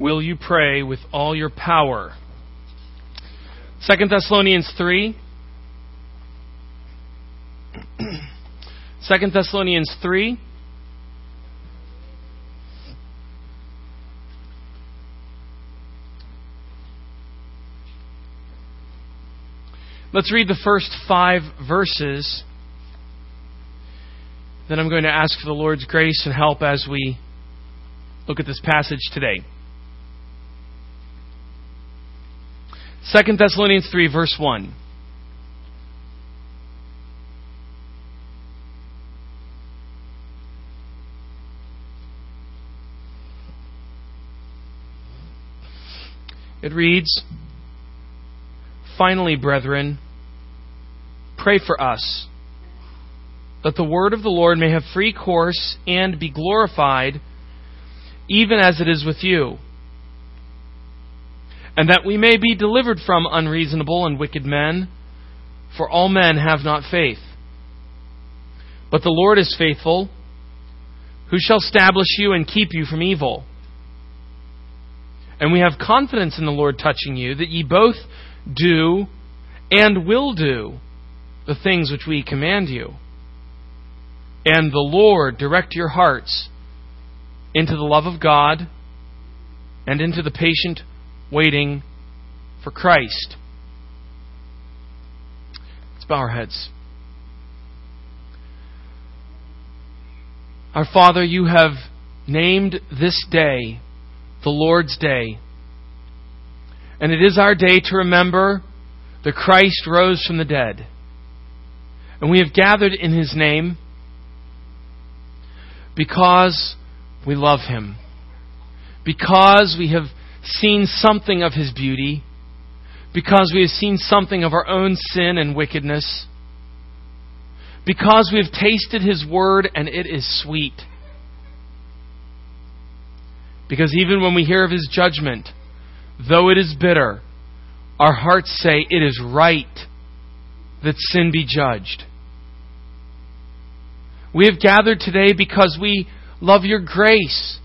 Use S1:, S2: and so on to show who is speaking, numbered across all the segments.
S1: will you pray with all your power? 2 Thessalonians 3. 2 Thessalonians 3. Let's read the first five verses. Then I'm going to ask for the Lord's grace and help as we look at this passage today. 2 Thessalonians 3, verse 1. It reads, Finally, brethren, pray for us, that the word of the Lord may have free course and be glorified, even as it is with you, and that we may be delivered from unreasonable and wicked men, for all men have not faith. But the Lord is faithful, who shall establish you and keep you from evil. And we have confidence in the Lord touching you, that ye both do and will do the things which we command you. And the Lord direct your hearts into the love of God and into the patient waiting for Christ. Let's bow our heads. Our Father, you have named this day the Lord's Day and it is our day to remember that Christ rose from the dead. And we have gathered in His name because we love Him. Because we have seen something of His beauty. Because we have seen something of our own sin and wickedness. Because we have tasted His Word and it is sweet. Because even when we hear of His judgment, though it is bitter, our hearts say it is right that sin be judged. We have gathered today because we love your grace.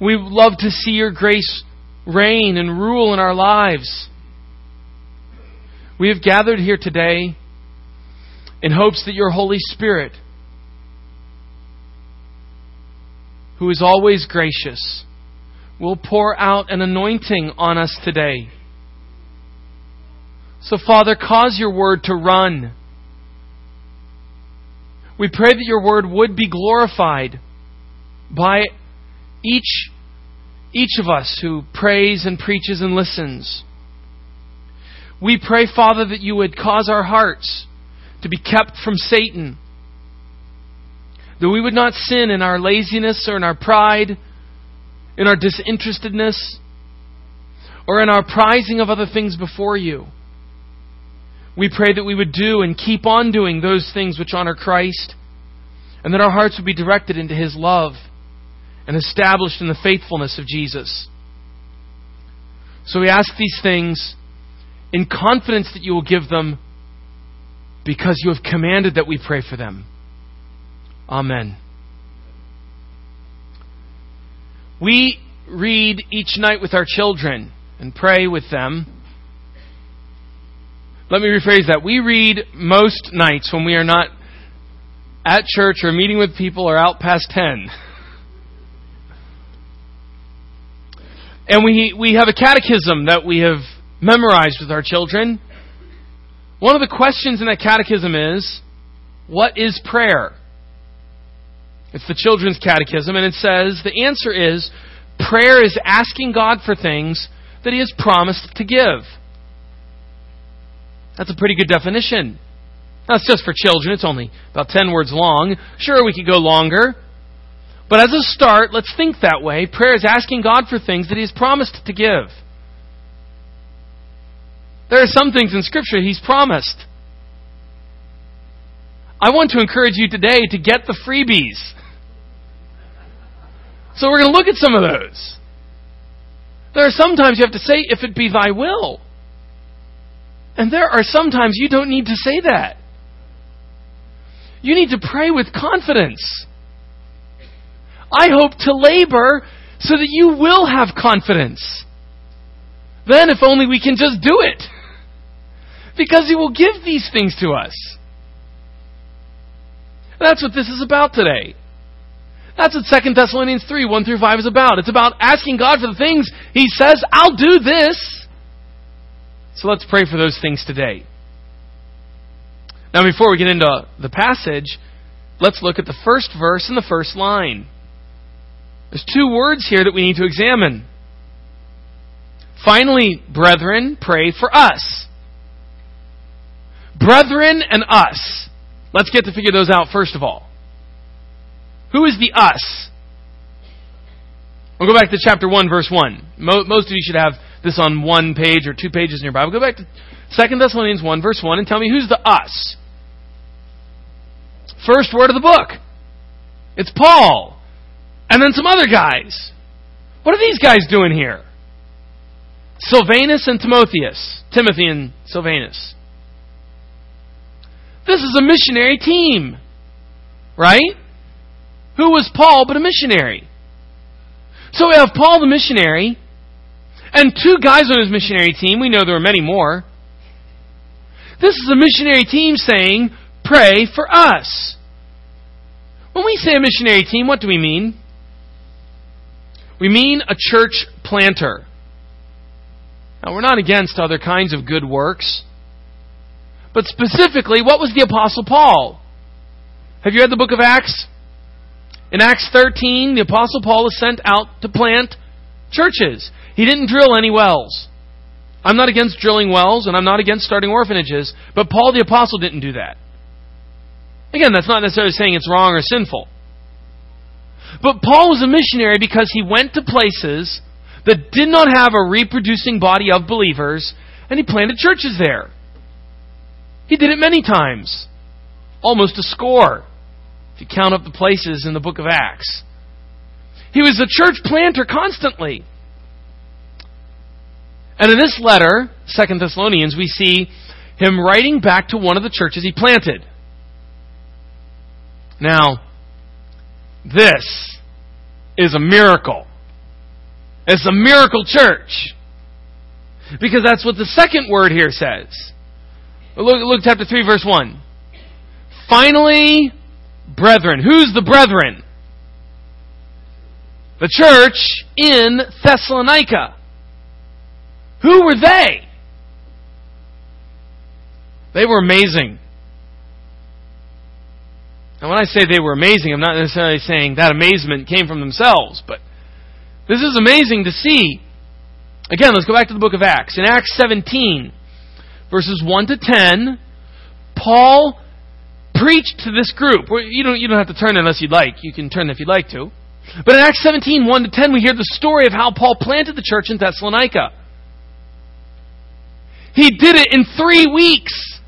S1: We love to see your grace reign and rule in our lives. We have gathered here today in hopes that your Holy Spirit, who is always gracious, will pour out an anointing on us today. So, Father, cause your word to run. We pray that your word would be glorified by each, each of us who prays and preaches and listens. We pray, Father, that you would cause our hearts to be kept from Satan. That we would not sin in our laziness or in our pride in our disinterestedness, or in our prizing of other things before you. We pray that we would do and keep on doing those things which honor Christ, and that our hearts would be directed into His love and established in the faithfulness of Jesus. So we ask these things in confidence that you will give them because you have commanded that we pray for them. Amen. We read each night with our children and pray with them. Let me rephrase that. We read most nights when we are not at church or meeting with people or out past 10. And we, we have a catechism that we have memorized with our children. One of the questions in that catechism is, What is prayer? It's the Children's Catechism, and it says the answer is prayer is asking God for things that He has promised to give. That's a pretty good definition. That's just for children. It's only about 10 words long. Sure, we could go longer. But as a start, let's think that way. Prayer is asking God for things that He has promised to give. There are some things in Scripture He's promised. I want to encourage you today to get the freebies. So we're going to look at some of those. There are sometimes you have to say, if it be thy will. And there are sometimes you don't need to say that. You need to pray with confidence. I hope to labor so that you will have confidence. Then, if only we can just do it. Because He will give these things to us. That's what this is about today. That's what 2 Thessalonians 3, 1 through 5 is about. It's about asking God for the things He says, I'll do this. So let's pray for those things today. Now, before we get into the passage, let's look at the first verse and the first line. There's two words here that we need to examine. Finally, brethren, pray for us. Brethren and us. Let's get to figure those out first of all. Who is the us? We'll go back to chapter 1, verse 1. Most of you should have this on one page or two pages in your Bible. Go back to 2 Thessalonians 1, verse 1, and tell me who's the us. First word of the book. It's Paul. And then some other guys. What are these guys doing here? Silvanus and Timotheus. Timothy and Silvanus. This is a missionary team. Right? Who was Paul but a missionary? So we have Paul the missionary and two guys on his missionary team. We know there are many more. This is a missionary team saying, Pray for us. When we say a missionary team, what do we mean? We mean a church planter. Now, we're not against other kinds of good works. But specifically, what was the Apostle Paul? Have you read the book of Acts? In Acts 13, the Apostle Paul is sent out to plant churches. He didn't drill any wells. I'm not against drilling wells, and I'm not against starting orphanages, but Paul the Apostle didn't do that. Again, that's not necessarily saying it's wrong or sinful. But Paul was a missionary because he went to places that did not have a reproducing body of believers, and he planted churches there. He did it many times, almost a score, if you count up the places in the book of Acts. He was a church planter constantly. And in this letter, Second Thessalonians, we see him writing back to one of the churches he planted. Now, this is a miracle. It's a miracle church. Because that's what the second word here says. Look, look chapter 3, verse 1. Finally, brethren. Who's the brethren? The church in Thessalonica. Who were they? They were amazing. And when I say they were amazing, I'm not necessarily saying that amazement came from themselves, but this is amazing to see. Again, let's go back to the book of Acts. In Acts 17, verses 1 to 10, Paul preached to this group. You don't, you don't have to turn unless you'd like. You can turn if you'd like to. But in Acts 17, 1 to 10, we hear the story of how Paul planted the church in Thessalonica. He did it in three weeks.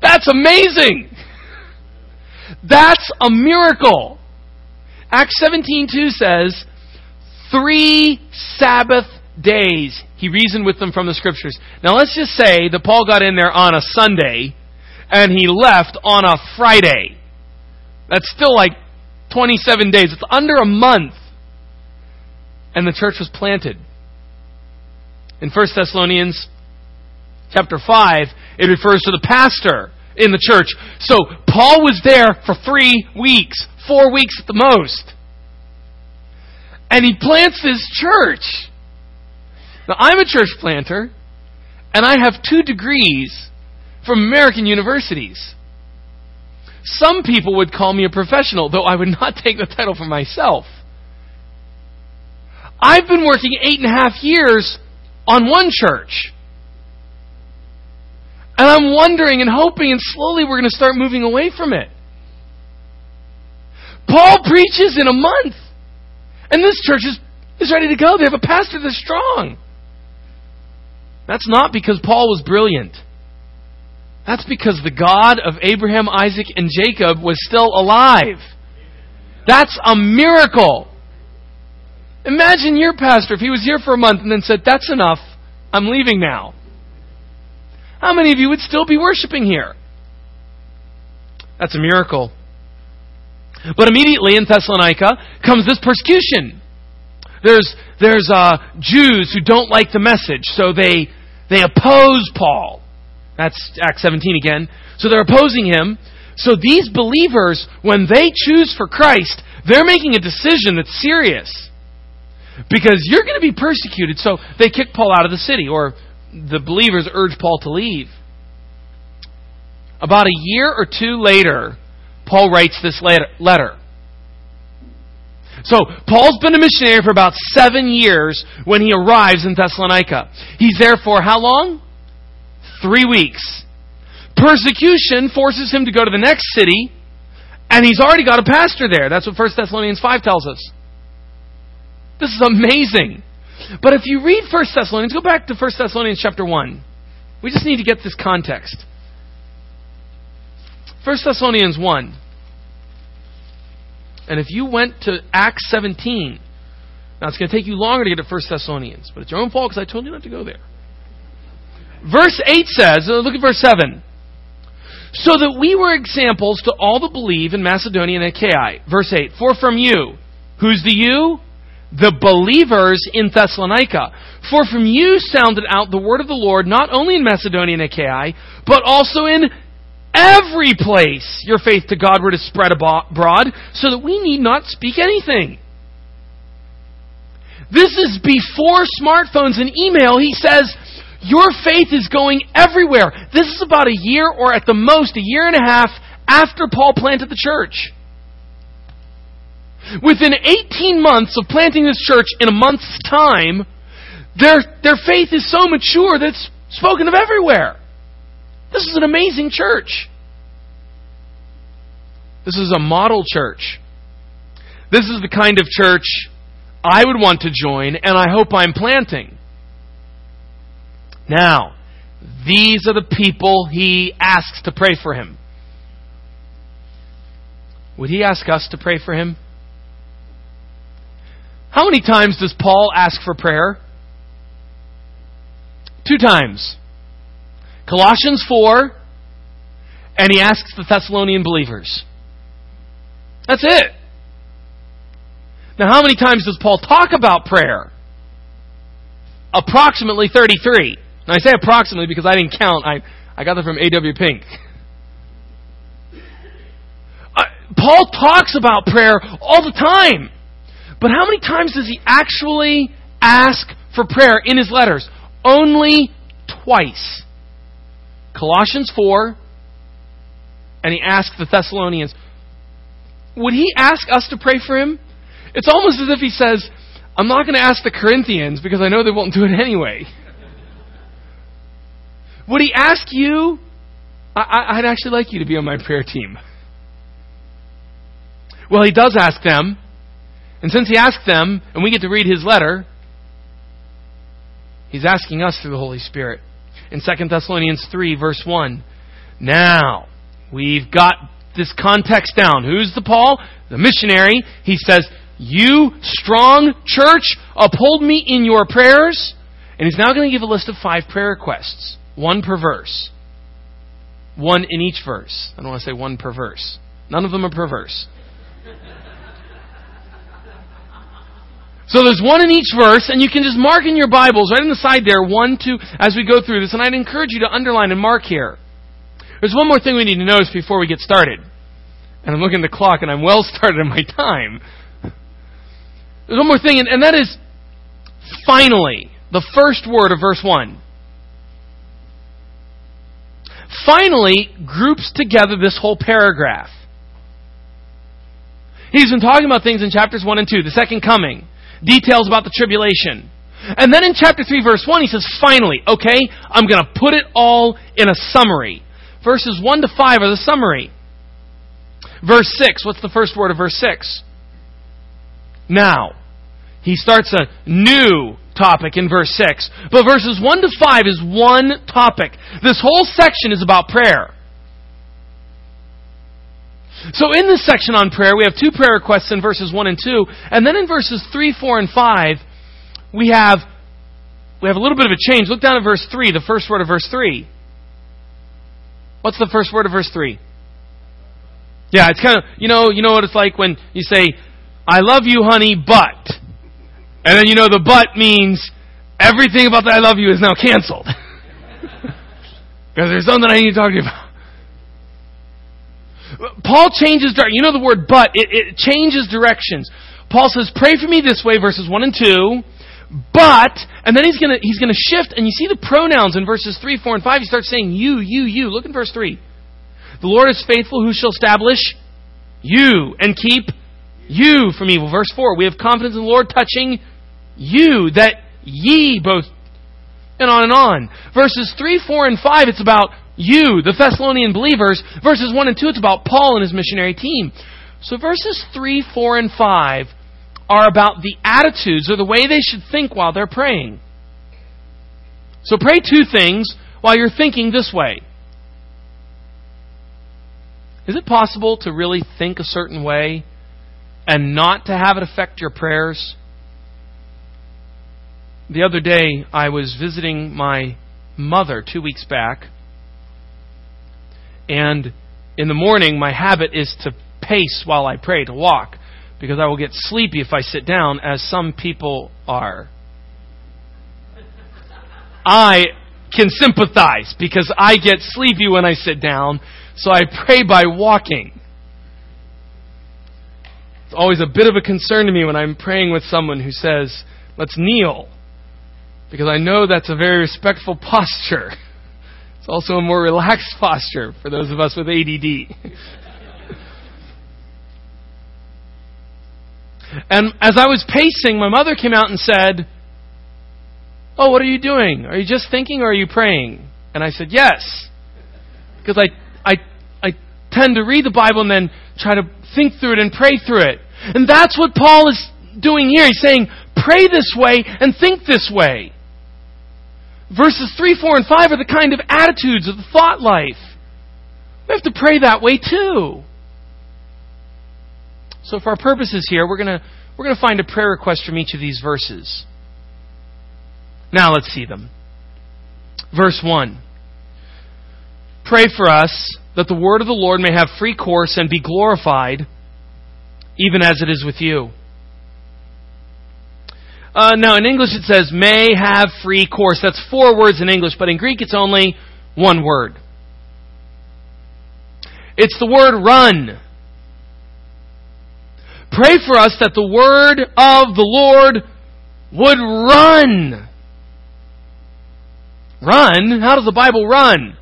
S1: That's amazing. That's a miracle. Acts 17:2 says, "3 Sabbath days he reasoned with them from the scriptures." Now let's just say that Paul got in there on a Sunday and he left on a Friday. That's still like 27 days. It's under a month. And the church was planted. In 1 Thessalonians chapter 5, it refers to the pastor in the church. So Paul was there for three weeks, four weeks at the most. And he plants this church. Now, I'm a church planter, and I have two degrees from American universities. Some people would call me a professional, though I would not take the title for myself. I've been working eight and a half years on one church. And I'm wondering and hoping, and slowly we're going to start moving away from it. Paul preaches in a month. And this church is, is ready to go. They have a pastor that's strong. That's not because Paul was brilliant. That's because the God of Abraham, Isaac, and Jacob was still alive. That's a miracle. Imagine your pastor if he was here for a month and then said, That's enough. I'm leaving now. How many of you would still be worshiping here? That's a miracle. But immediately in Thessalonica comes this persecution. There's, there's uh, Jews who don't like the message, so they, they oppose Paul. That's Acts 17 again. So they're opposing him. So these believers, when they choose for Christ, they're making a decision that's serious. Because you're going to be persecuted. So they kick Paul out of the city, or the believers urge Paul to leave. About a year or two later, Paul writes this letter. So, Paul's been a missionary for about seven years when he arrives in Thessalonica. He's there for how long? Three weeks. Persecution forces him to go to the next city, and he's already got a pastor there. That's what 1 Thessalonians 5 tells us. This is amazing. But if you read 1 Thessalonians, go back to 1 Thessalonians chapter 1. We just need to get this context. 1 Thessalonians 1. And if you went to Acts 17, now it's going to take you longer to get to 1 Thessalonians, but it's your own fault because I told you not to go there. Verse 8 says, uh, look at verse 7. So that we were examples to all that believe in Macedonia and Achaia. Verse 8. For from you, who's the you? The believers in Thessalonica. For from you sounded out the word of the Lord, not only in Macedonia and Achaia, but also in every place your faith to God were to spread abroad, so that we need not speak anything. This is before smartphones and email. He says, your faith is going everywhere. This is about a year or at the most a year and a half after Paul planted the church. Within 18 months of planting this church in a month's time, their, their faith is so mature that it's spoken of everywhere. This is an amazing church. This is a model church. This is the kind of church I would want to join, and I hope I'm planting. Now, these are the people he asks to pray for him. Would he ask us to pray for him? How many times does Paul ask for prayer? Two times. Colossians 4, and he asks the Thessalonian believers. That's it. Now, how many times does Paul talk about prayer? Approximately 33. Now, I say approximately because I didn't count. I, I got that from A.W. Pink. Uh, Paul talks about prayer all the time. But how many times does he actually ask for prayer in his letters? Only twice. Colossians 4, and he asked the Thessalonians. Would he ask us to pray for him? It's almost as if he says, I'm not going to ask the Corinthians because I know they won't do it anyway. Would he ask you? I, would actually like you to be on my prayer team. Well, he does ask them. And since he asked them, and we get to read his letter, he's asking us through the Holy Spirit in 2 Thessalonians 3, verse 1. Now, we've got this context down. Who's the Paul? The missionary. He says, You strong church, uphold me in your prayers. And he's now going to give a list of five prayer requests, one per verse. One in each verse. I don't want to say one per verse. None of them are perverse. So there's one in each verse, and you can just mark in your Bibles right on the side there, one, two, as we go through this. And I'd encourage you to underline and mark here. There's one more thing we need to notice before we get started. And I'm looking at the clock, and I'm well started in my time. There's one more thing, and, and that is finally, the first word of verse 1. Finally groups together this whole paragraph. He's been talking about things in chapters 1 and 2, the second coming details about the tribulation. And then in chapter 3, verse 1, he says, finally, okay, I'm going to put it all in a summary. Verses 1 to 5 are the summary. Verse 6, what's the first word of verse 6? Now. He starts a new topic in verse 6. But verses 1 to 5 is one topic. This whole section is about prayer. So in this section on prayer, we have two prayer requests in verses 1 and 2, and then in verses 3, 4, and 5, we have we have a little bit of a change. Look down at verse 3, the first word of verse 3. What's the first word of verse 3? Yeah, it's kind of you know you know what it's like when you say, "I love you, honey," but, and then you know the but means everything about the "I love you" is now canceled because there's something I need to talk to you about. Paul changes direction. You know the word but, it, it changes directions. Paul says, pray for me this way, verses 1 and 2, but, and then he's gonna, he's gonna shift, and you see the pronouns in verses 3, 4, and 5. He starts saying you, you, you. Look in verse 3. The Lord is faithful who shall establish you and keep you from evil. Verse 4. We have confidence in the Lord touching you, that ye both, and on and on. Verses 3, 4, and 5, it's about you, the Thessalonian believers. Verses 1 and 2, it's about Paul and his missionary team. So verses 3, 4, and 5 are about the attitudes or the way they should think while they're praying. So pray two things while you're thinking this way. Is it possible to really think a certain way and not to have it affect your prayers? The other day, I was visiting my mother two weeks back, and in the morning, my habit is to pace while I pray, to walk, because I will get sleepy if I sit down, as some people are. I can sympathize because I get sleepy when I sit down, so I pray by walking. It's always a bit of a concern to me when I'm praying with someone who says, let's kneel, because I know that's a very respectful posture. It's also a more relaxed posture for those of us with ADD. and as I was pacing, my mother came out and said, Oh, what are you doing? Are you just thinking or are you praying? And I said, Yes. Because I, I, I tend to read the Bible and then try to think through it and pray through it. And that's what Paul is doing here. He's saying, Pray this way and think this way. Verses 3, 4, and 5 are the kind of attitudes of the thought life. We have to pray that way too. So, for our purposes here, we're going we're going to find a prayer request from each of these verses. Now, let's see them. Verse 1 Pray for us that the word of the Lord may have free course and be glorified, even as it is with you. Uh, now, in English it says, may have free course. That's four words in English, but in Greek it's only one word. It's the word run. Pray for us that the word of the Lord would run. Run? How does the Bible run?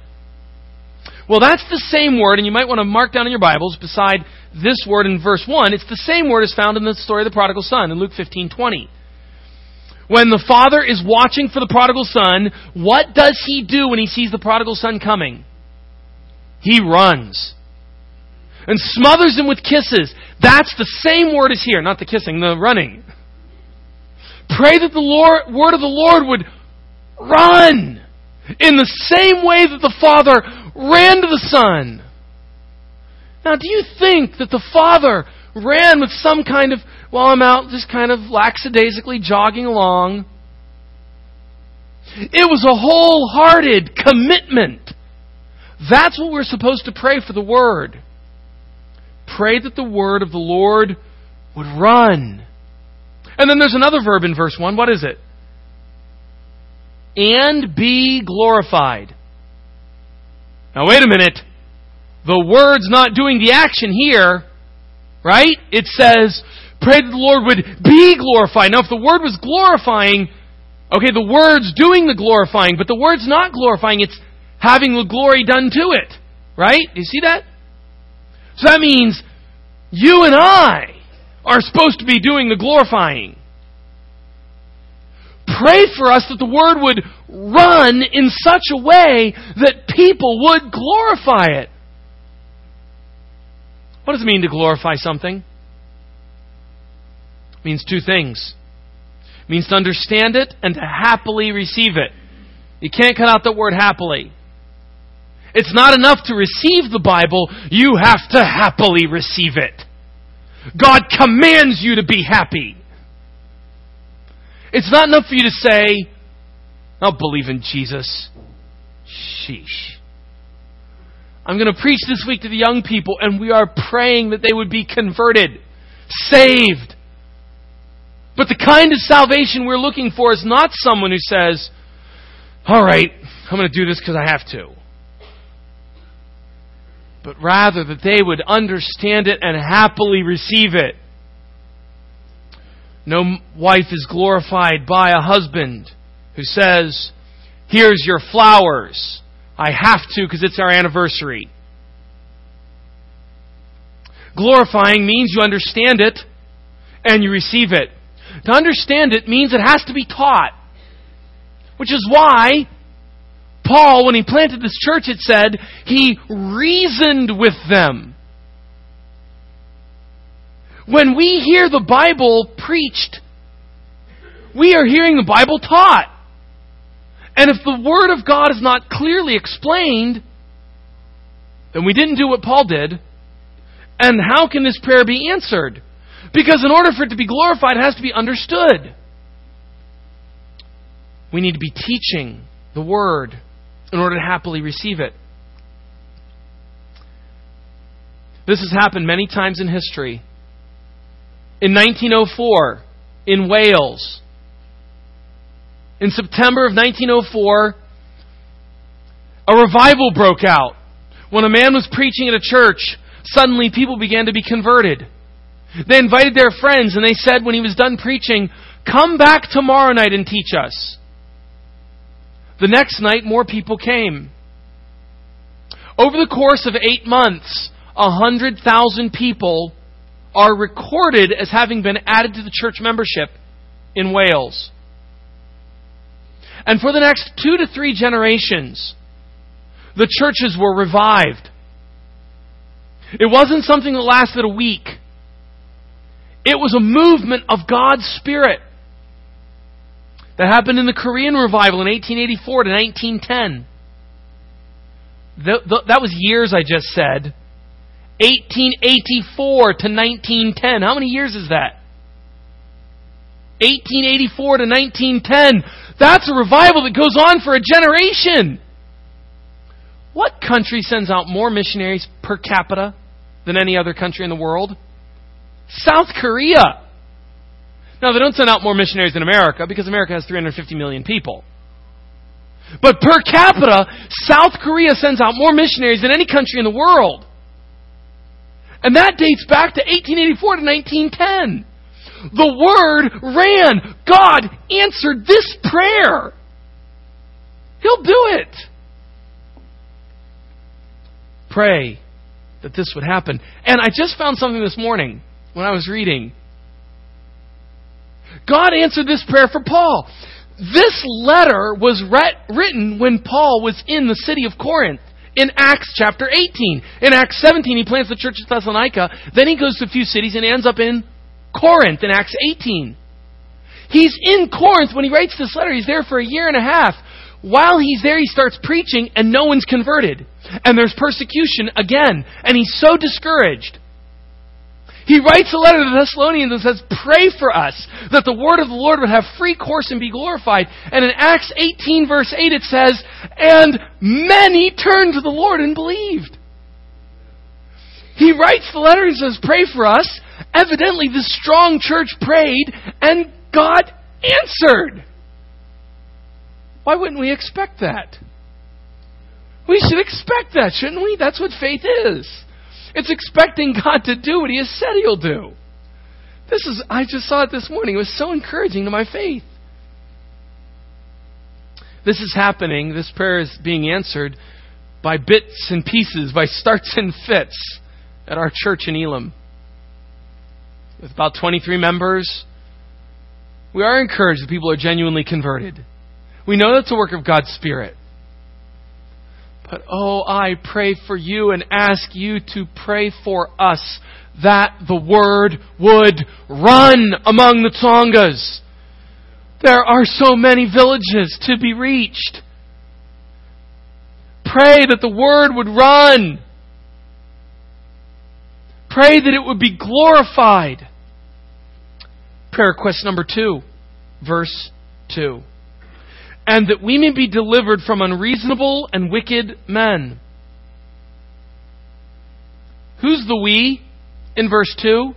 S1: Well, that's the same word, and you might want to mark down in your Bibles beside this word in verse 1. It's the same word as found in the story of the prodigal son in Luke 15 20. When the father is watching for the prodigal son, what does he do when he sees the prodigal son coming? He runs and smothers him with kisses. That's the same word as here, not the kissing, the running. Pray that the Lord, word of the Lord would run in the same way that the father ran to the son. Now, do you think that the father ran with some kind of while I'm out just kind of lackadaisically jogging along. It was a wholehearted commitment. That's what we're supposed to pray for the Word. Pray that the Word of the Lord would run. And then there's another verb in verse 1. What is it? And be glorified. Now, wait a minute. The Word's not doing the action here, right? It says, Pray that the Lord would be glorified. Now, if the Word was glorifying, okay, the Word's doing the glorifying, but the Word's not glorifying, it's having the glory done to it. Right? You see that? So that means you and I are supposed to be doing the glorifying. Pray for us that the Word would run in such a way that people would glorify it. What does it mean to glorify something? Means two things. It means to understand it and to happily receive it. You can't cut out the word happily. It's not enough to receive the Bible, you have to happily receive it. God commands you to be happy. It's not enough for you to say, I'll believe in Jesus. Sheesh. I'm going to preach this week to the young people, and we are praying that they would be converted, saved. But the kind of salvation we're looking for is not someone who says, All right, I'm going to do this because I have to. But rather that they would understand it and happily receive it. No wife is glorified by a husband who says, Here's your flowers. I have to because it's our anniversary. Glorifying means you understand it and you receive it. To understand it means it has to be taught. Which is why Paul, when he planted this church, it said, he reasoned with them. When we hear the Bible preached, we are hearing the Bible taught. And if the Word of God is not clearly explained, then we didn't do what Paul did. And how can this prayer be answered? Because in order for it to be glorified, it has to be understood. We need to be teaching the Word in order to happily receive it. This has happened many times in history. In 1904, in Wales, in September of 1904, a revival broke out. When a man was preaching at a church, suddenly people began to be converted. They invited their friends and they said when he was done preaching, Come back tomorrow night and teach us. The next night, more people came. Over the course of eight months, a hundred thousand people are recorded as having been added to the church membership in Wales. And for the next two to three generations, the churches were revived. It wasn't something that lasted a week. It was a movement of God's Spirit that happened in the Korean revival in 1884 to 1910. that was years I just said. 1884 to 1910. How many years is that? 1884 to 1910. That's a revival that goes on for a generation. What country sends out more missionaries per capita than any other country in the world? South Korea. Now, they don't send out more missionaries than America because America has 350 million people. But per capita, South Korea sends out more missionaries than any country in the world. And that dates back to 1884 to 1910. The Word ran. God answered this prayer. He'll do it. Pray that this would happen. And I just found something this morning when I was reading. God answered this prayer for Paul. This letter was written when Paul was in the city of Corinth in Acts chapter 18. In Acts 17, he plants the church at Thessalonica. Then he goes to a few cities and ends up in Corinth in Acts 18. He's in Corinth when he writes this letter. He's there for a year and a half. While he's there, he starts preaching, and no one's converted. And there's persecution again. And he's so discouraged. He writes a letter to the Thessalonians and says, Pray for us that the word of the Lord would have free course and be glorified. And in Acts 18, verse 8, it says, And many turned to the Lord and believed. He writes the letter and says, Pray for us. Evidently, the strong church prayed and God answered. Why wouldn't we expect that? We should expect that, shouldn't we? That's what faith is. It's expecting God to do what He has said He'll do. This is, I just saw it this morning. It was so encouraging to my faith. This is happening. This prayer is being answered by bits and pieces, by starts and fits at our church in Elam. With about 23 members, we are encouraged that people are genuinely converted. We know that's a work of God's Spirit. But oh, I pray for you and ask you to pray for us that the word would run among the Tongas. There are so many villages to be reached. Pray that the word would run. Pray that it would be glorified. Prayer request number two, verse 2. And that we may be delivered from unreasonable and wicked men. Who's the we in verse 2?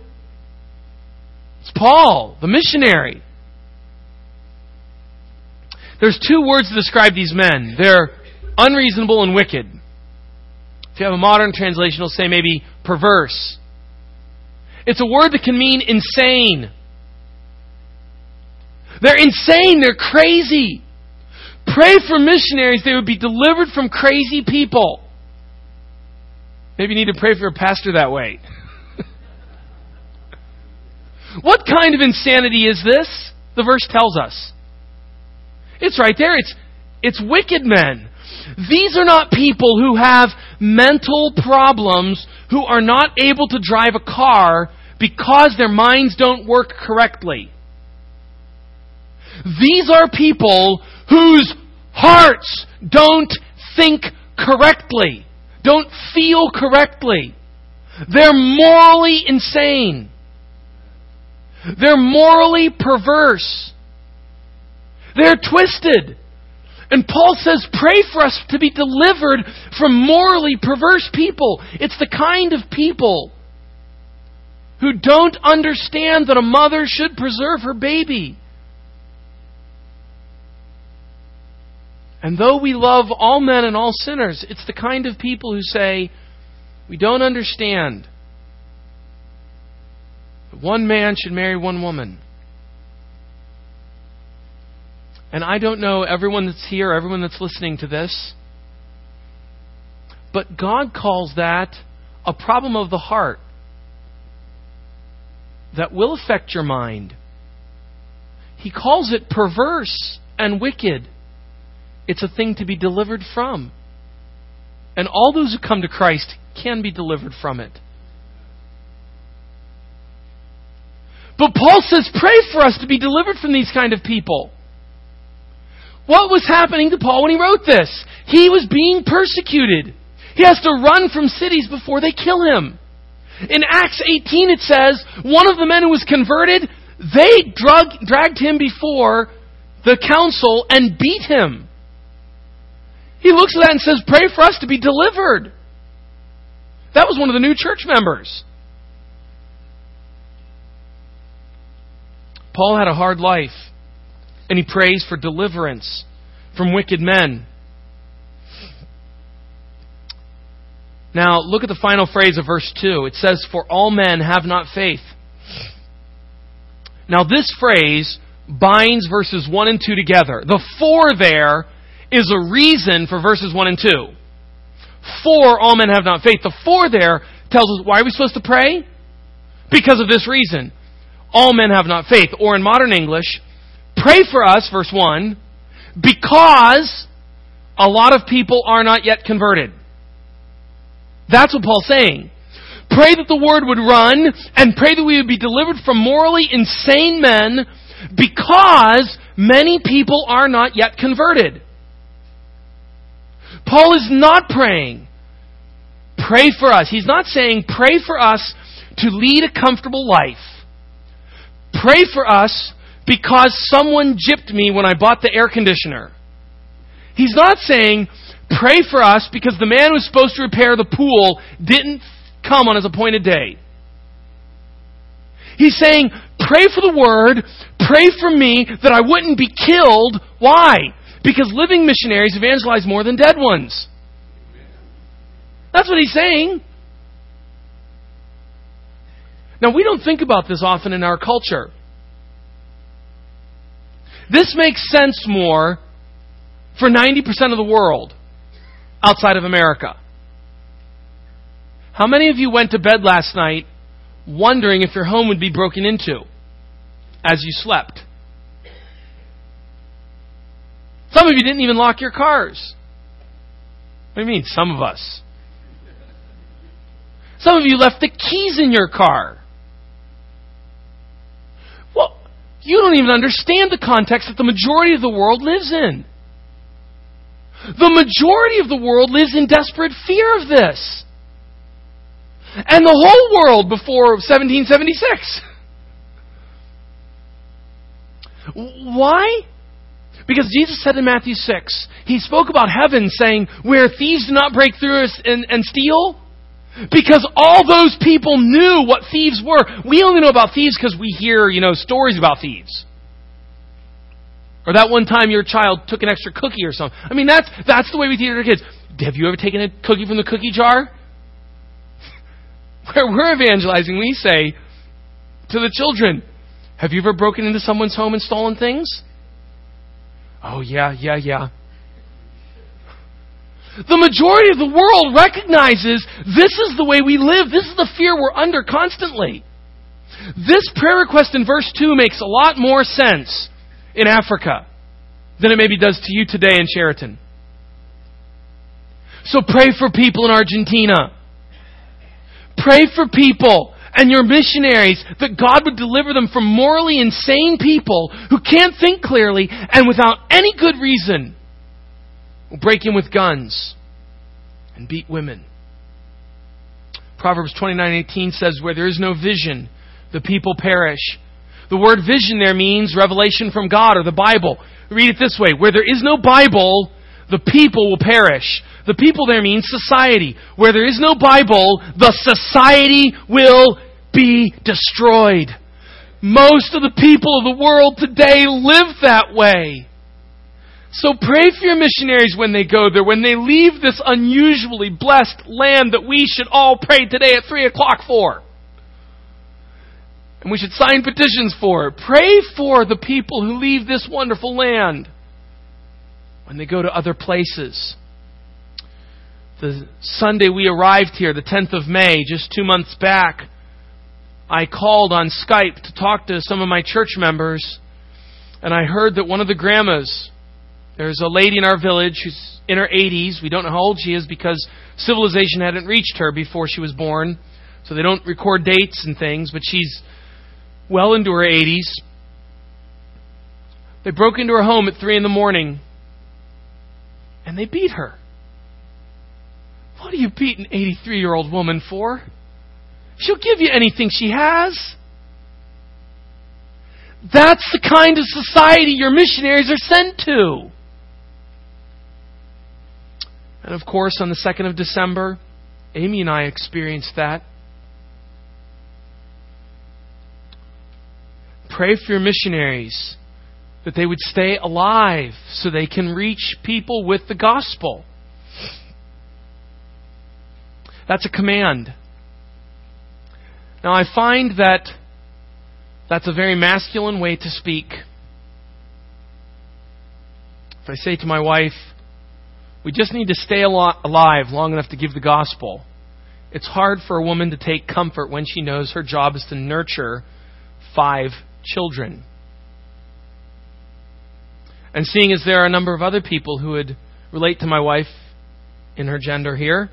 S1: It's Paul, the missionary. There's two words to describe these men. They're unreasonable and wicked. If you have a modern translation, it'll say maybe perverse. It's a word that can mean insane. They're insane. They're crazy. Pray for missionaries. They would be delivered from crazy people. Maybe you need to pray for a pastor that way. what kind of insanity is this? The verse tells us. It's right there. It's, it's wicked men. These are not people who have mental problems, who are not able to drive a car because their minds don't work correctly. These are people whose hearts don't think correctly, don't feel correctly. They're morally insane. They're morally perverse. They're twisted. And Paul says, pray for us to be delivered from morally perverse people. It's the kind of people who don't understand that a mother should preserve her baby. And though we love all men and all sinners, it's the kind of people who say, we don't understand. That One man should marry one woman. And I don't know everyone that's here, everyone that's listening to this, but God calls that a problem of the heart that will affect your mind. He calls it perverse and wicked. It's a thing to be delivered from. And all those who come to Christ can be delivered from it. But Paul says, pray for us to be delivered from these kind of people. What was happening to Paul when he wrote this? He was being persecuted. He has to run from cities before they kill him. In Acts 18 it says, one of the men who was converted, they drug, dragged him before the council and beat him. He looks at that and says, pray for us to be delivered. That was one of the new church members. Paul had a hard life and he prays for deliverance from wicked men. Now, look at the final phrase of verse 2. It says, For all men have not faith. Now, this phrase binds verses 1 and 2 together. The for there is a reason for verses 1 and 2. For all men have not faith. The for there tells us why are we supposed to pray? Because of this reason. All men have not faith. Or in modern English, Pray for us, verse 1, because a lot of people are not yet converted. That's what Paul's saying. Pray that the word would run and pray that we would be delivered from morally insane men because many people are not yet converted. Paul is not praying, pray for us. He's not saying, pray for us to lead a comfortable life. Pray for us because someone gypped me when I bought the air conditioner. He's not saying, pray for us because the man who was supposed to repair the pool didn't come on his appointed day. He's saying, pray for the word, pray for me that I wouldn't be killed. Why? Because living missionaries evangelize more than dead ones. That's what he's saying. Now, we don't think about this often in our culture. This makes sense more for 90% of the world outside of America. How many of you went to bed last night wondering if your home would be broken into as you slept? Some of you didn't even lock your cars. What do you mean, some of us? Some of you left the keys in your car. Well, you don't even understand the context that the majority of the world lives in. The majority of the world lives in desperate fear of this. And the whole world before 1776. Why? Because Jesus said in Matthew 6, He spoke about heaven saying, where thieves do not break through and, and steal. Because all those people knew what thieves were. We only know about thieves because we hear, you know, stories about thieves. Or that one time your child took an extra cookie or something. I mean, that's, that's the way we teach our kids. Have you ever taken a cookie from the cookie jar? Where we're evangelizing, we say to the children, Have you ever broken into someone's home and stolen things? Oh, yeah, yeah, yeah. The majority of the world recognizes this is the way we live. This is the fear we're under constantly. This prayer request in verse 2 makes a lot more sense in Africa than it maybe does to you today in Chariton. So pray for people in Argentina. Pray for people and your missionaries that God would deliver them from morally insane people who can't think clearly and without any good reason will break in with guns and beat women. Proverbs 29:18 says where there is no vision the people perish. The word vision there means revelation from God or the Bible. Read it this way, where there is no Bible, the people will perish. The people there means society. Where there is no Bible, the society will be destroyed. Most of the people of the world today live that way. So pray for your missionaries when they go there, when they leave this unusually blessed land that we should all pray today at 3 o'clock for. And we should sign petitions for. Pray for the people who leave this wonderful land when they go to other places. The Sunday we arrived here, the 10th of May, just two months back, I called on Skype to talk to some of my church members, and I heard that one of the grandmas there's a lady in our village who's in her 80s. We don't know how old she is because civilization hadn't reached her before she was born. So they don't record dates and things, but she's well into her 80s. They broke into her home at 3 in the morning and they beat her. What do you beat an 83 year old woman for? She'll give you anything she has. That's the kind of society your missionaries are sent to. And of course, on the 2nd of December, Amy and I experienced that. Pray for your missionaries that they would stay alive so they can reach people with the gospel. That's a command. Now, I find that that's a very masculine way to speak. If I say to my wife, we just need to stay alive long enough to give the gospel. It's hard for a woman to take comfort when she knows her job is to nurture five children. And seeing as there are a number of other people who would relate to my wife in her gender here,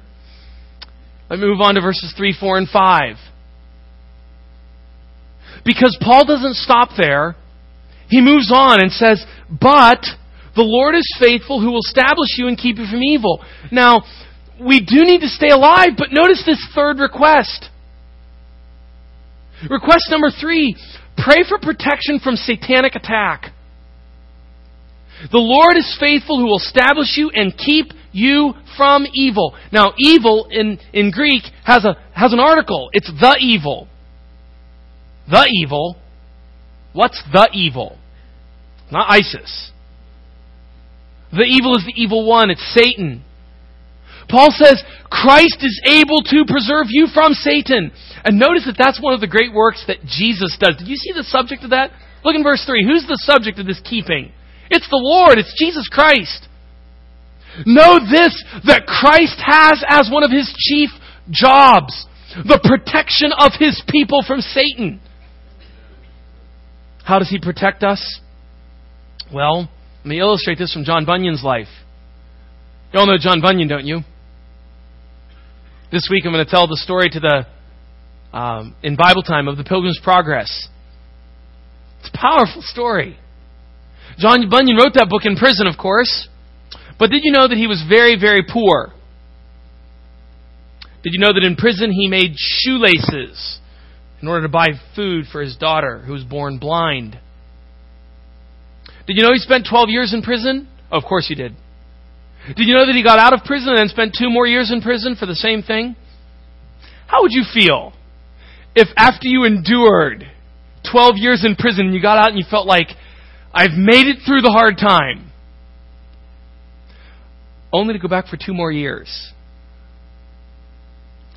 S1: let me move on to verses 3, 4, and 5. Because Paul doesn't stop there, he moves on and says, But the Lord is faithful who will establish you and keep you from evil. Now, we do need to stay alive, but notice this third request. Request number three pray for protection from satanic attack. The Lord is faithful who will establish you and keep you from evil. Now, evil in, in Greek has, a, has an article. It's the evil. The evil. What's the evil? Not ISIS. The evil is the evil one. It's Satan. Paul says Christ is able to preserve you from Satan. And notice that that's one of the great works that Jesus does. Did you see the subject of that? Look in verse 3. Who's the subject of this keeping? It's the Lord. It's Jesus Christ. Know this, that Christ has as one of his chief jobs the protection of his people from Satan. How does he protect us? Well, let me illustrate this from John Bunyan's life. You all know John Bunyan, don't you? This week I'm going to tell the story to the um, in Bible time of the Pilgrim's Progress. It's a powerful story. John Bunyan wrote that book in prison, of course. But did you know that he was very, very poor? Did you know that in prison he made shoelaces in order to buy food for his daughter who was born blind? Did you know he spent 12 years in prison? of course you did. Did you know that he got out of prison and spent two more years in prison for the same thing? How would you feel if after you endured 12 years in prison, you got out and you felt like, I've made it through the hard time? Only to go back for two more years.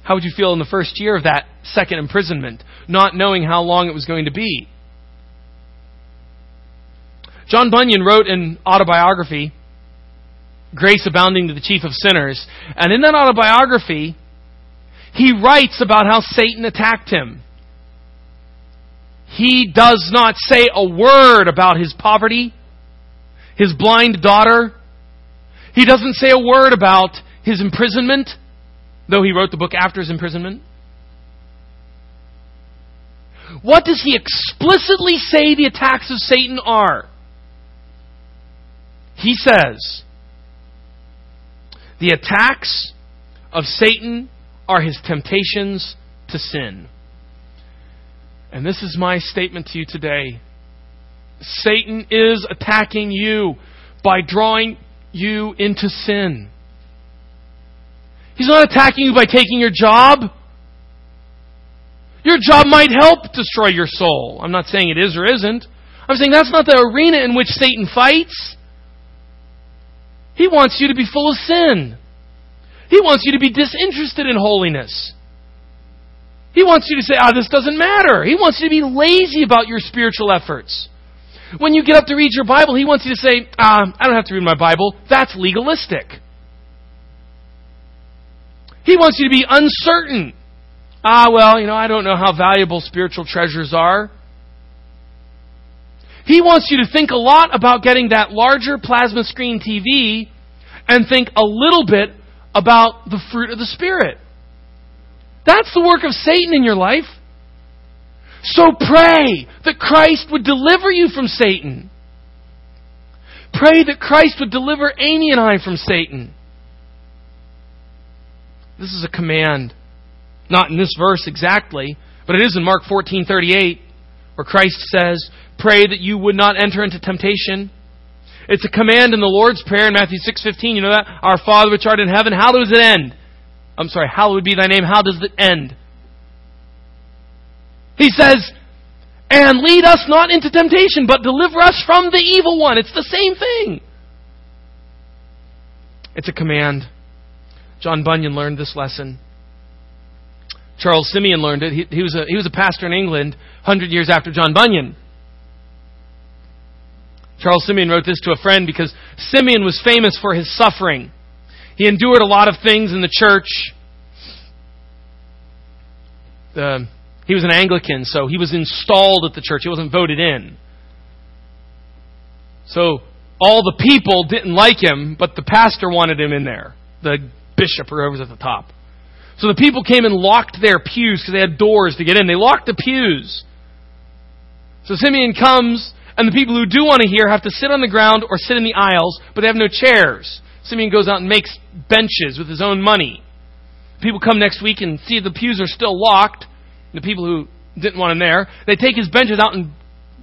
S1: How would you feel in the first year of that second imprisonment, not knowing how long it was going to be? John Bunyan wrote an autobiography, Grace Abounding to the Chief of Sinners, and in that autobiography, he writes about how Satan attacked him. He does not say a word about his poverty, his blind daughter. He doesn't say a word about his imprisonment, though he wrote the book after his imprisonment. What does he explicitly say the attacks of Satan are? He says, the attacks of Satan are his temptations to sin. And this is my statement to you today. Satan is attacking you by drawing you into sin. He's not attacking you by taking your job. Your job might help destroy your soul. I'm not saying it is or isn't. I'm saying that's not the arena in which Satan fights. He wants you to be full of sin. He wants you to be disinterested in holiness. He wants you to say, ah, oh, this doesn't matter. He wants you to be lazy about your spiritual efforts. When you get up to read your Bible, he wants you to say, ah, I don't have to read my Bible. That's legalistic. He wants you to be uncertain. Ah, well, you know, I don't know how valuable spiritual treasures are. He wants you to think a lot about getting that larger plasma screen TV and think a little bit about the fruit of the Spirit. That's the work of Satan in your life. So pray that Christ would deliver you from Satan. Pray that Christ would deliver Amy and I from Satan. This is a command. Not in this verse exactly, but it is in Mark 14:38 where Christ says, "Pray that you would not enter into temptation." It's a command in the Lord's Prayer in Matthew 6:15. You know that? Our Father which art in heaven, how does it end? I'm sorry, hallowed be thy name. How does it end? He says, and lead us not into temptation, but deliver us from the evil one. It's the same thing. It's a command. John Bunyan learned this lesson. Charles Simeon learned it. He, he, was, a, he was a pastor in England 100 years after John Bunyan. Charles Simeon wrote this to a friend because Simeon was famous for his suffering. He endured a lot of things in the church. He was an Anglican, so he was installed at the church. He wasn't voted in. So all the people didn't like him, but the pastor wanted him in there. The bishop or whoever's at the top. So the people came and locked their pews because they had doors to get in. They locked the pews. So Simeon comes and the people who do want to hear have to sit on the ground or sit in the aisles, but they have no chairs. Simeon goes out and makes benches with his own money. People come next week and see the pews are still locked. The people who didn't want him there, they take his benches out and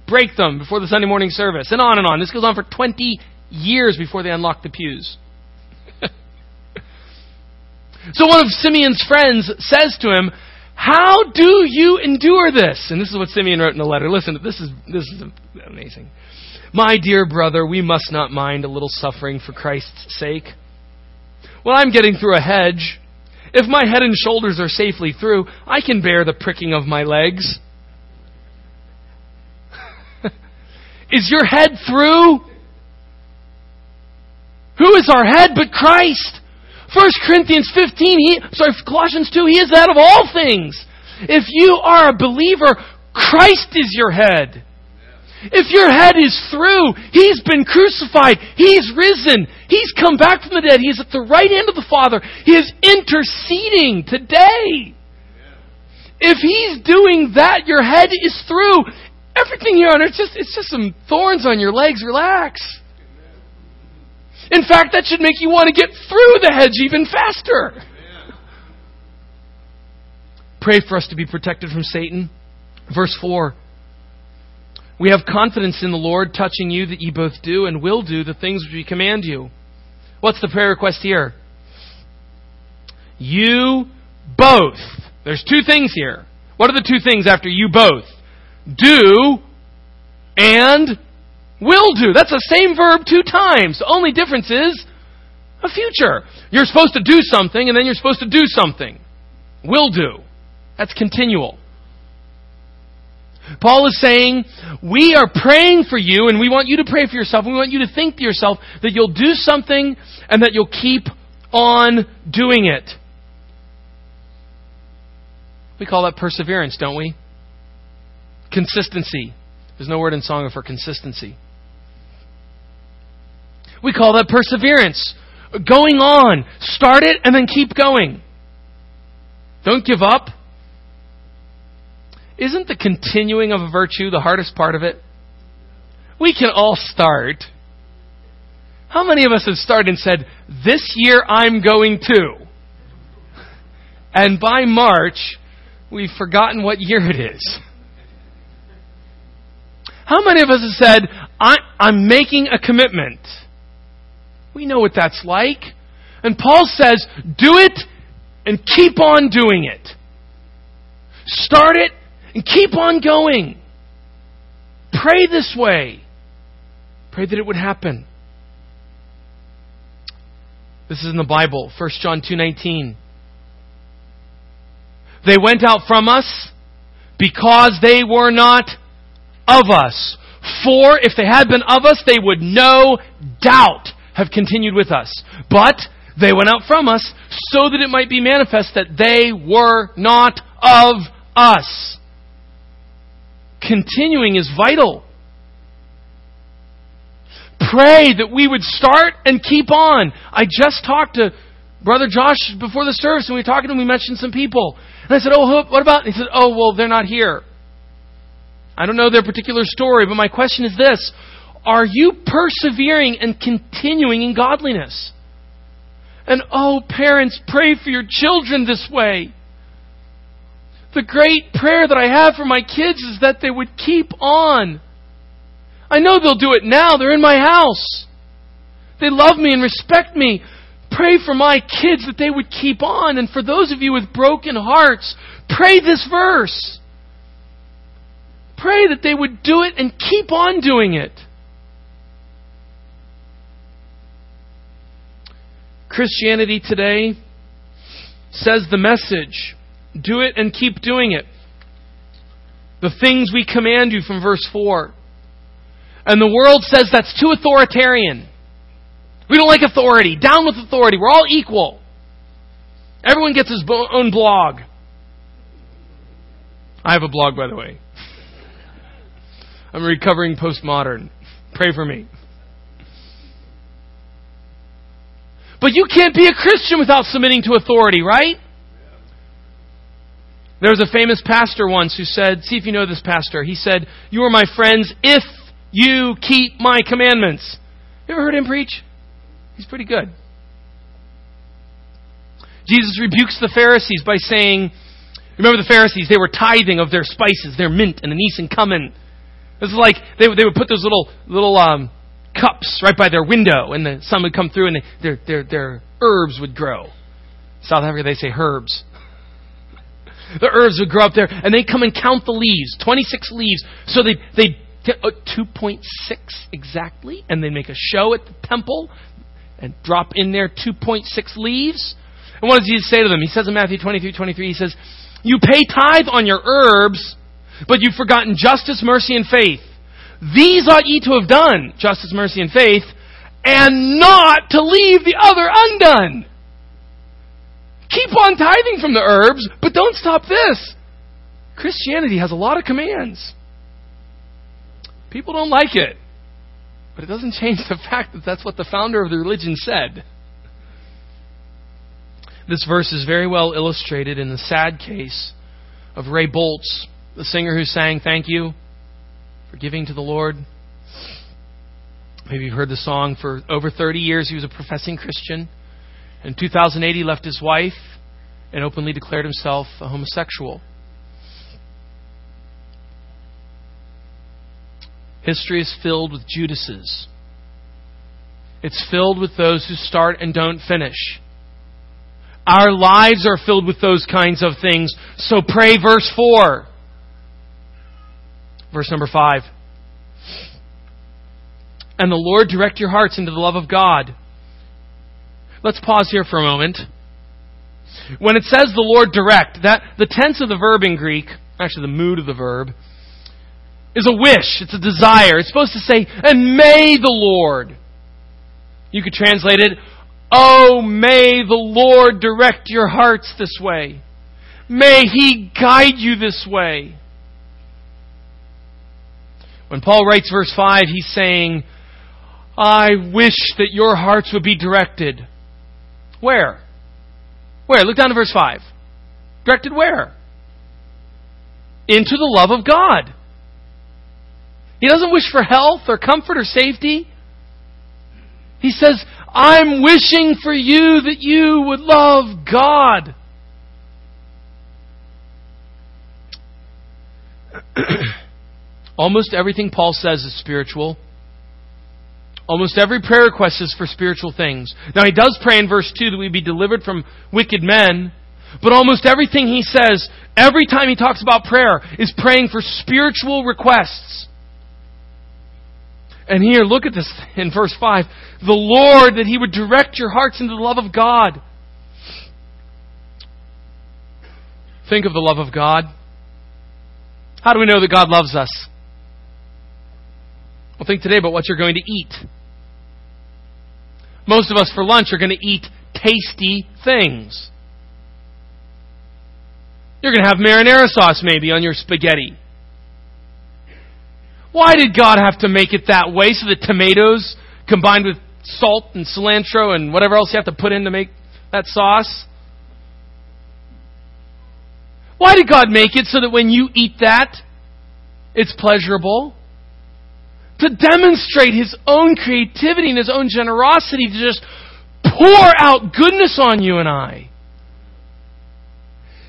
S1: break them before the Sunday morning service, and on and on. This goes on for 20 years before they unlock the pews. So one of Simeon's friends says to him, how do you endure this? And this is what Simeon wrote in the letter. Listen, this is, this is amazing. My dear brother, we must not mind a little suffering for Christ's sake. When I'm getting through a hedge, if my head and shoulders are safely through, I can bear the pricking of my legs. is your head through? Who is our head but Christ? 1 Corinthians 15, he, sorry, Colossians 2, He is the head of all things. If you are a believer, Christ is your head. If your head is through, He's been crucified. He's risen. He's come back from the dead. He's at the right hand of the Father. He is interceding today. If He's doing that, your head is through. Everything here on earth, it's just, it's just some thorns on your legs. Relax. In fact, that should make you want to get through the hedge even faster. Pray for us to be protected from Satan. Verse 4. We have confidence in the Lord touching you that ye both do and will do the things which we command you. What's the prayer request here? You both There's two things here. What are the two things after you both? Do and will do. That's the same verb two times. The only difference is a future. You're supposed to do something and then you're supposed to do something. Will do. That's continual. Paul is saying, we are praying for you and we want you to pray for yourself. And we want you to think to yourself that you'll do something and that you'll keep on doing it. We call that perseverance, don't we? Consistency. There's no word in song for consistency. We call that perseverance. Going on. Start it and then keep going. Don't give up. Isn't the continuing of a virtue the hardest part of it? We can all start. How many of us have started and said, This year I'm going to? And by March, we've forgotten what year it is. How many of us have said, I, am making a commitment? We know what that's like. And Paul says, do it and keep on doing it. Start it and keep on going. Pray this way. Pray that it would happen. This is in the Bible, 1 John 2:19. They went out from us because they were not of us. For if they had been of us, they would no doubt have continued with us. But they went out from us so that it might be manifest that they were not of us. Continuing is vital. Pray that we would start and keep on. I just talked to Brother Josh before the service, and we were talking to him. We mentioned some people. And I said, Oh, what about? And he said, Oh, well, they're not here. I don't know their particular story, but my question is this Are you persevering and continuing in godliness? And oh, parents, pray for your children this way. The great prayer that I have for my kids is that they would keep on. I know they'll do it now. They're in my house. They love me and respect me. Pray for my kids that they would keep on. And for those of you with broken hearts, pray this verse. Pray that they would do it and keep on doing it. Christianity today says the message do it and keep doing it. The things we command you from verse 4. And the world says that's too authoritarian. We don't like authority. Down with authority. We're all equal. Everyone gets his own blog. I have a blog, by the way. I'm recovering postmodern. Pray for me. But you can't be a Christian without submitting to authority, right? There was a famous pastor once who said, see if you know this pastor. He said, You are my friends if you keep my commandments. You ever heard him preach? He's pretty good. Jesus rebukes the Pharisees by saying, Remember the Pharisees, they were tithing of their spices, their mint and anise and cumin. This is like they, they would put those little little um, cups right by their window, and the sun would come through, and their their their herbs would grow. South Africa, they say herbs. the herbs would grow up there, and they come and count the leaves, twenty six leaves. So they they uh, two point six exactly, and they make a show at the temple and drop in there two point six leaves. And what does Jesus say to them? He says in Matthew twenty three twenty three, he says, "You pay tithe on your herbs." But you've forgotten justice, mercy, and faith. These ought ye to have done, justice, mercy, and faith, and not to leave the other undone. Keep on tithing from the herbs, but don't stop this. Christianity has a lot of commands. People don't like it, but it doesn't change the fact that that's what the founder of the religion said. This verse is very well illustrated in the sad case of Ray Boltz the singer who sang Thank You giving to the Lord. Maybe you've heard the song. For over 30 years, he was a professing Christian. In 2008, he left his wife and openly declared himself a homosexual. History is filled with Judases. It's filled with those who start and don't finish. Our lives are filled with those kinds of things. So pray verse 4. Verse number 5. And the Lord direct your hearts into the love of God. Let's pause here for a moment. When it says the Lord direct, that the tense of the verb in Greek, actually the mood of the verb, is a wish. It's a desire. It's supposed to say, and may the Lord. You could translate it, Oh, may the Lord direct your hearts this way. May He guide you this way. When Paul writes verse 5, he's saying, I wish that your hearts would be directed. Where? Where? Look down to verse 5. Directed where? Into the love of God. He doesn't wish for health or comfort or safety. He says, I'm wishing for you that you would love God. Almost everything Paul says is spiritual. Almost every prayer request is for spiritual things. Now, he does pray in verse 2 that we be delivered from wicked men, but almost everything he says, every time he talks about prayer, is praying for spiritual requests. And here, look at this in verse 5. The Lord, that He would direct your hearts into the love of God. Think of the love of God. How do we know that God loves us? Well, think today about what you're going to eat. Most of us for lunch are going to eat tasty things. You're going to have marinara sauce maybe on your spaghetti. Why did God have to make it that way so that tomatoes combined with salt and cilantro and whatever else you have to put in to make that sauce? Why did God make it so that when you eat that, it's pleasurable? To demonstrate His own creativity and His own generosity to just pour out goodness on you and I.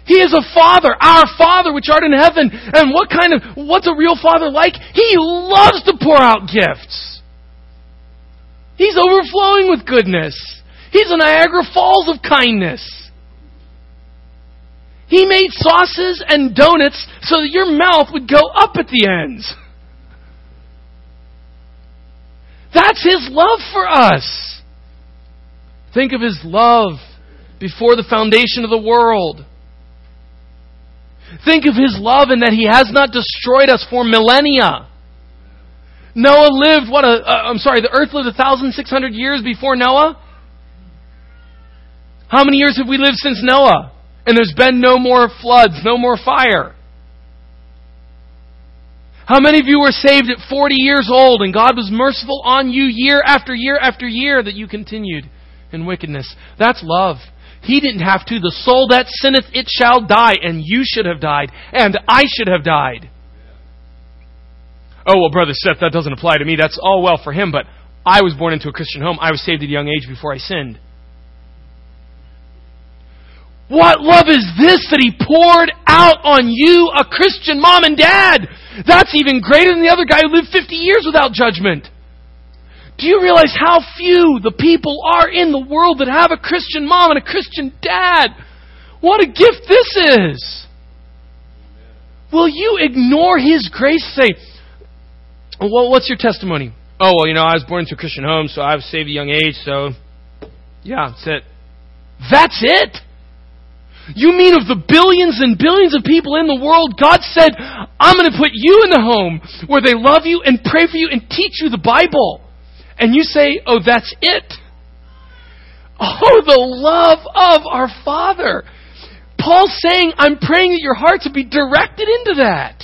S1: He is a father, our father which art in heaven. And what kind of, what's a real father like? He loves to pour out gifts. He's overflowing with goodness. He's a Niagara Falls of kindness. He made sauces and donuts so that your mouth would go up at the ends. That's His love for us. Think of His love before the foundation of the world. Think of his love in that he has not destroyed us for millennia. Noah lived, what a, uh, I'm sorry, the earth lived 1,600 years before Noah? How many years have we lived since Noah? And there's been no more floods, no more fire. How many of you were saved at 40 years old and God was merciful on you year after year after year that you continued in wickedness? That's love. He didn't have to. The soul that sinneth, it shall die, and you should have died, and I should have died. Oh, well, Brother Seth, that doesn't apply to me. That's all well for him, but I was born into a Christian home. I was saved at a young age before I sinned. What love is this that He poured out on you, a Christian mom and dad? That's even greater than the other guy who lived 50 years without judgment. Do you realize how few the people are in the world that have a Christian mom and a Christian dad? What a gift this is! Will you ignore His grace? Say, well, what's your testimony? Oh, well, you know, I was born into a Christian home, so I was saved at a young age, so yeah, that's it. That's it? You mean of the billions and billions of people in the world, God said, I'm going to put you in the home where they love you and pray for you and teach you the Bible and you say, oh, that's it. Oh, the love of our Father. Paul's saying, I'm praying that your hearts would be directed into that.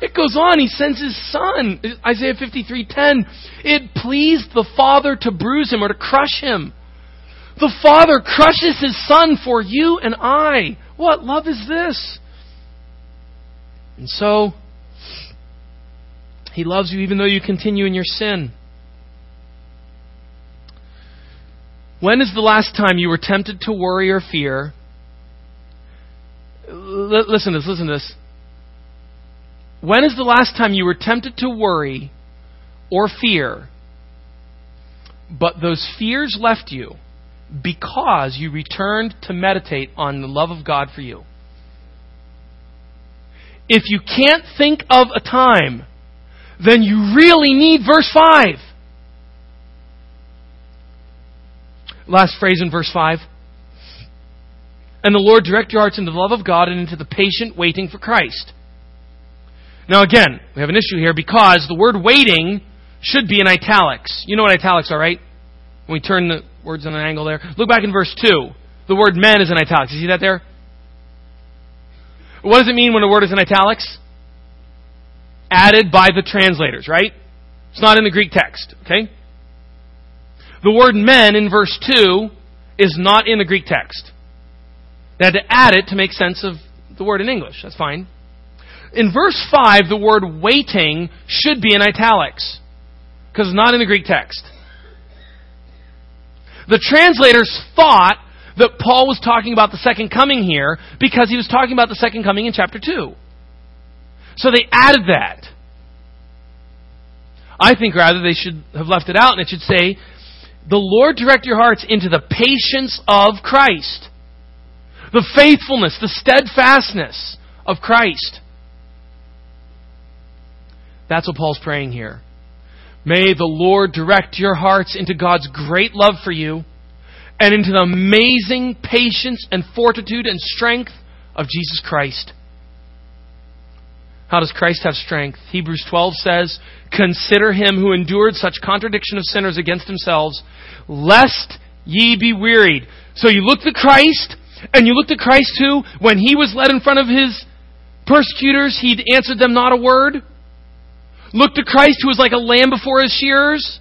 S1: It goes on, he sends his son. Isaiah 53:10. It pleased the father to bruise him or to crush him. The father crushes his son for you and I. What love is this? And so he loves you even though you continue in your sin. When is the last time you were tempted to worry or fear? L- listen to this, listen to this. When is the last time you were tempted to worry or fear, but those fears left you because you returned to meditate on the love of God for you. If you can't think of a time, then you really need verse 5. Last phrase in verse 5. And the Lord direct your hearts into the love of God and into the patient waiting for Christ. Now again, we have an issue here because the word waiting should be in italics. You know what italics are, right? We turn the words on an angle there. Look back in verse 2. The word men is in italics. You see that there? What does it mean when a word is in italics? Added by the translators, right? It's not in the Greek text, okay? The word men in verse 2 is not in the Greek text. They had to add it to make sense of the word in English. That's fine. In verse 5, the word waiting should be in italics because it's not in the Greek text. The translators thought that Paul was talking about the second coming here because he was talking about the second coming in chapter 2. So they added that. I think rather they should have left it out and it should say, The Lord direct your hearts into the patience of Christ, the faithfulness, the steadfastness of Christ. That's what Paul's praying here. May the Lord direct your hearts into God's great love for you and into the amazing patience and fortitude and strength of Jesus Christ. How does Christ have strength? Hebrews 12 says, Consider him who endured such contradiction of sinners against themselves, lest ye be wearied. So you looked to Christ, and you looked to Christ who, when he was led in front of his persecutors, he'd answered them not a word. Look to Christ who was like a lamb before his shearers.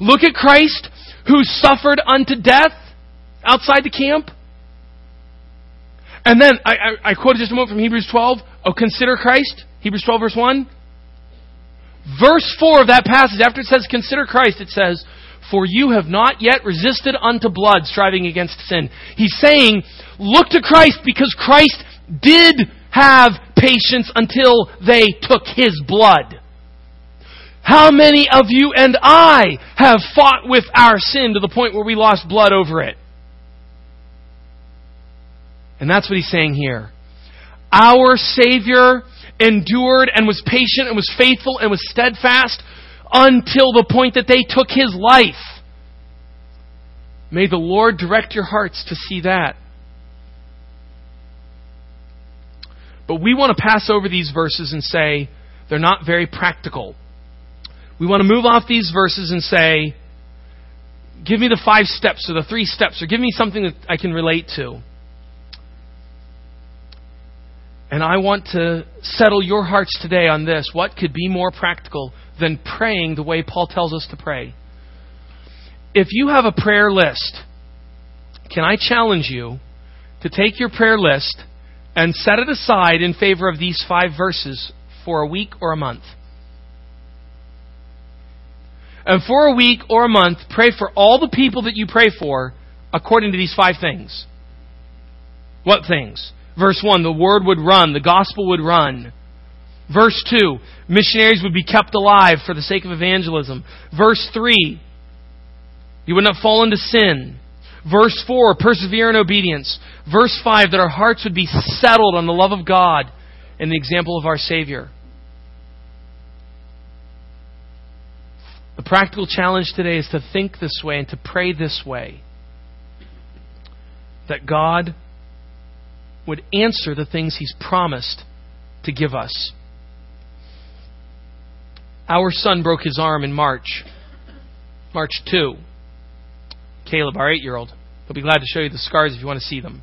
S1: Look at Christ who suffered unto death outside the camp. And then I, I, I quoted just a moment from Hebrews 12. Oh, consider Christ. Hebrews 12, verse 1. Verse 4 of that passage, after it says, Consider Christ, it says, For you have not yet resisted unto blood, striving against sin. He's saying, Look to Christ because Christ did have patience until they took his blood. How many of you and I have fought with our sin to the point where we lost blood over it? And that's what he's saying here. Our Savior endured and was patient and was faithful and was steadfast until the point that they took his life. May the Lord direct your hearts to see that. But we want to pass over these verses and say they're not very practical. We want to move off these verses and say, give me the five steps or the three steps or give me something that I can relate to. And I want to settle your hearts today on this. What could be more practical than praying the way Paul tells us to pray? If you have a prayer list, can I challenge you to take your prayer list and set it aside in favor of these five verses for a week or a month. And for a week or a month, pray for all the people that you pray for according to these five things. What things? Verse 1, the word would run, the gospel would run. Verse 2, missionaries would be kept alive for the sake of evangelism. Verse 3, you would not fall into sin. Verse 4, persevere in obedience. Verse 5, that our hearts would be settled on the love of God and the example of our Savior. The practical challenge today is to think this way and to pray this way. That God would answer the things He's promised to give us. Our son broke his arm in March, March 2. Caleb, our eight year old. He'll be glad to show you the scars if you want to see them.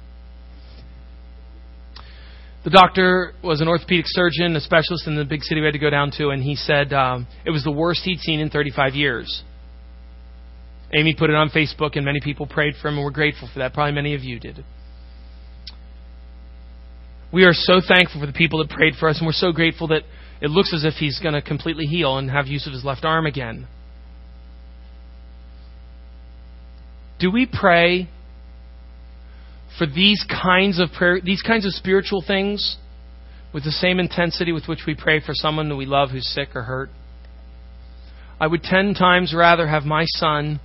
S1: The doctor was an orthopedic surgeon, a specialist in the big city we had to go down to, and he said um, it was the worst he'd seen in 35 years. Amy put it on Facebook, and many people prayed for him, and we're grateful for that. Probably many of you did. We are so thankful for the people that prayed for us, and we're so grateful that it looks as if he's going to completely heal and have use of his left arm again. Do we pray for these kinds of prayer, these kinds of spiritual things with the same intensity with which we pray for someone that we love who's sick or hurt? I would ten times rather have my son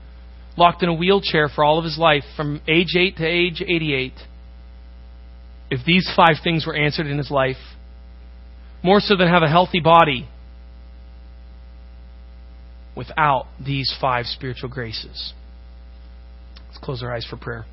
S1: locked in a wheelchair for all of his life from age 8 to age 88, if these five things were answered in his life, more so than have a healthy body, without these five spiritual graces. Let's close our eyes for prayer.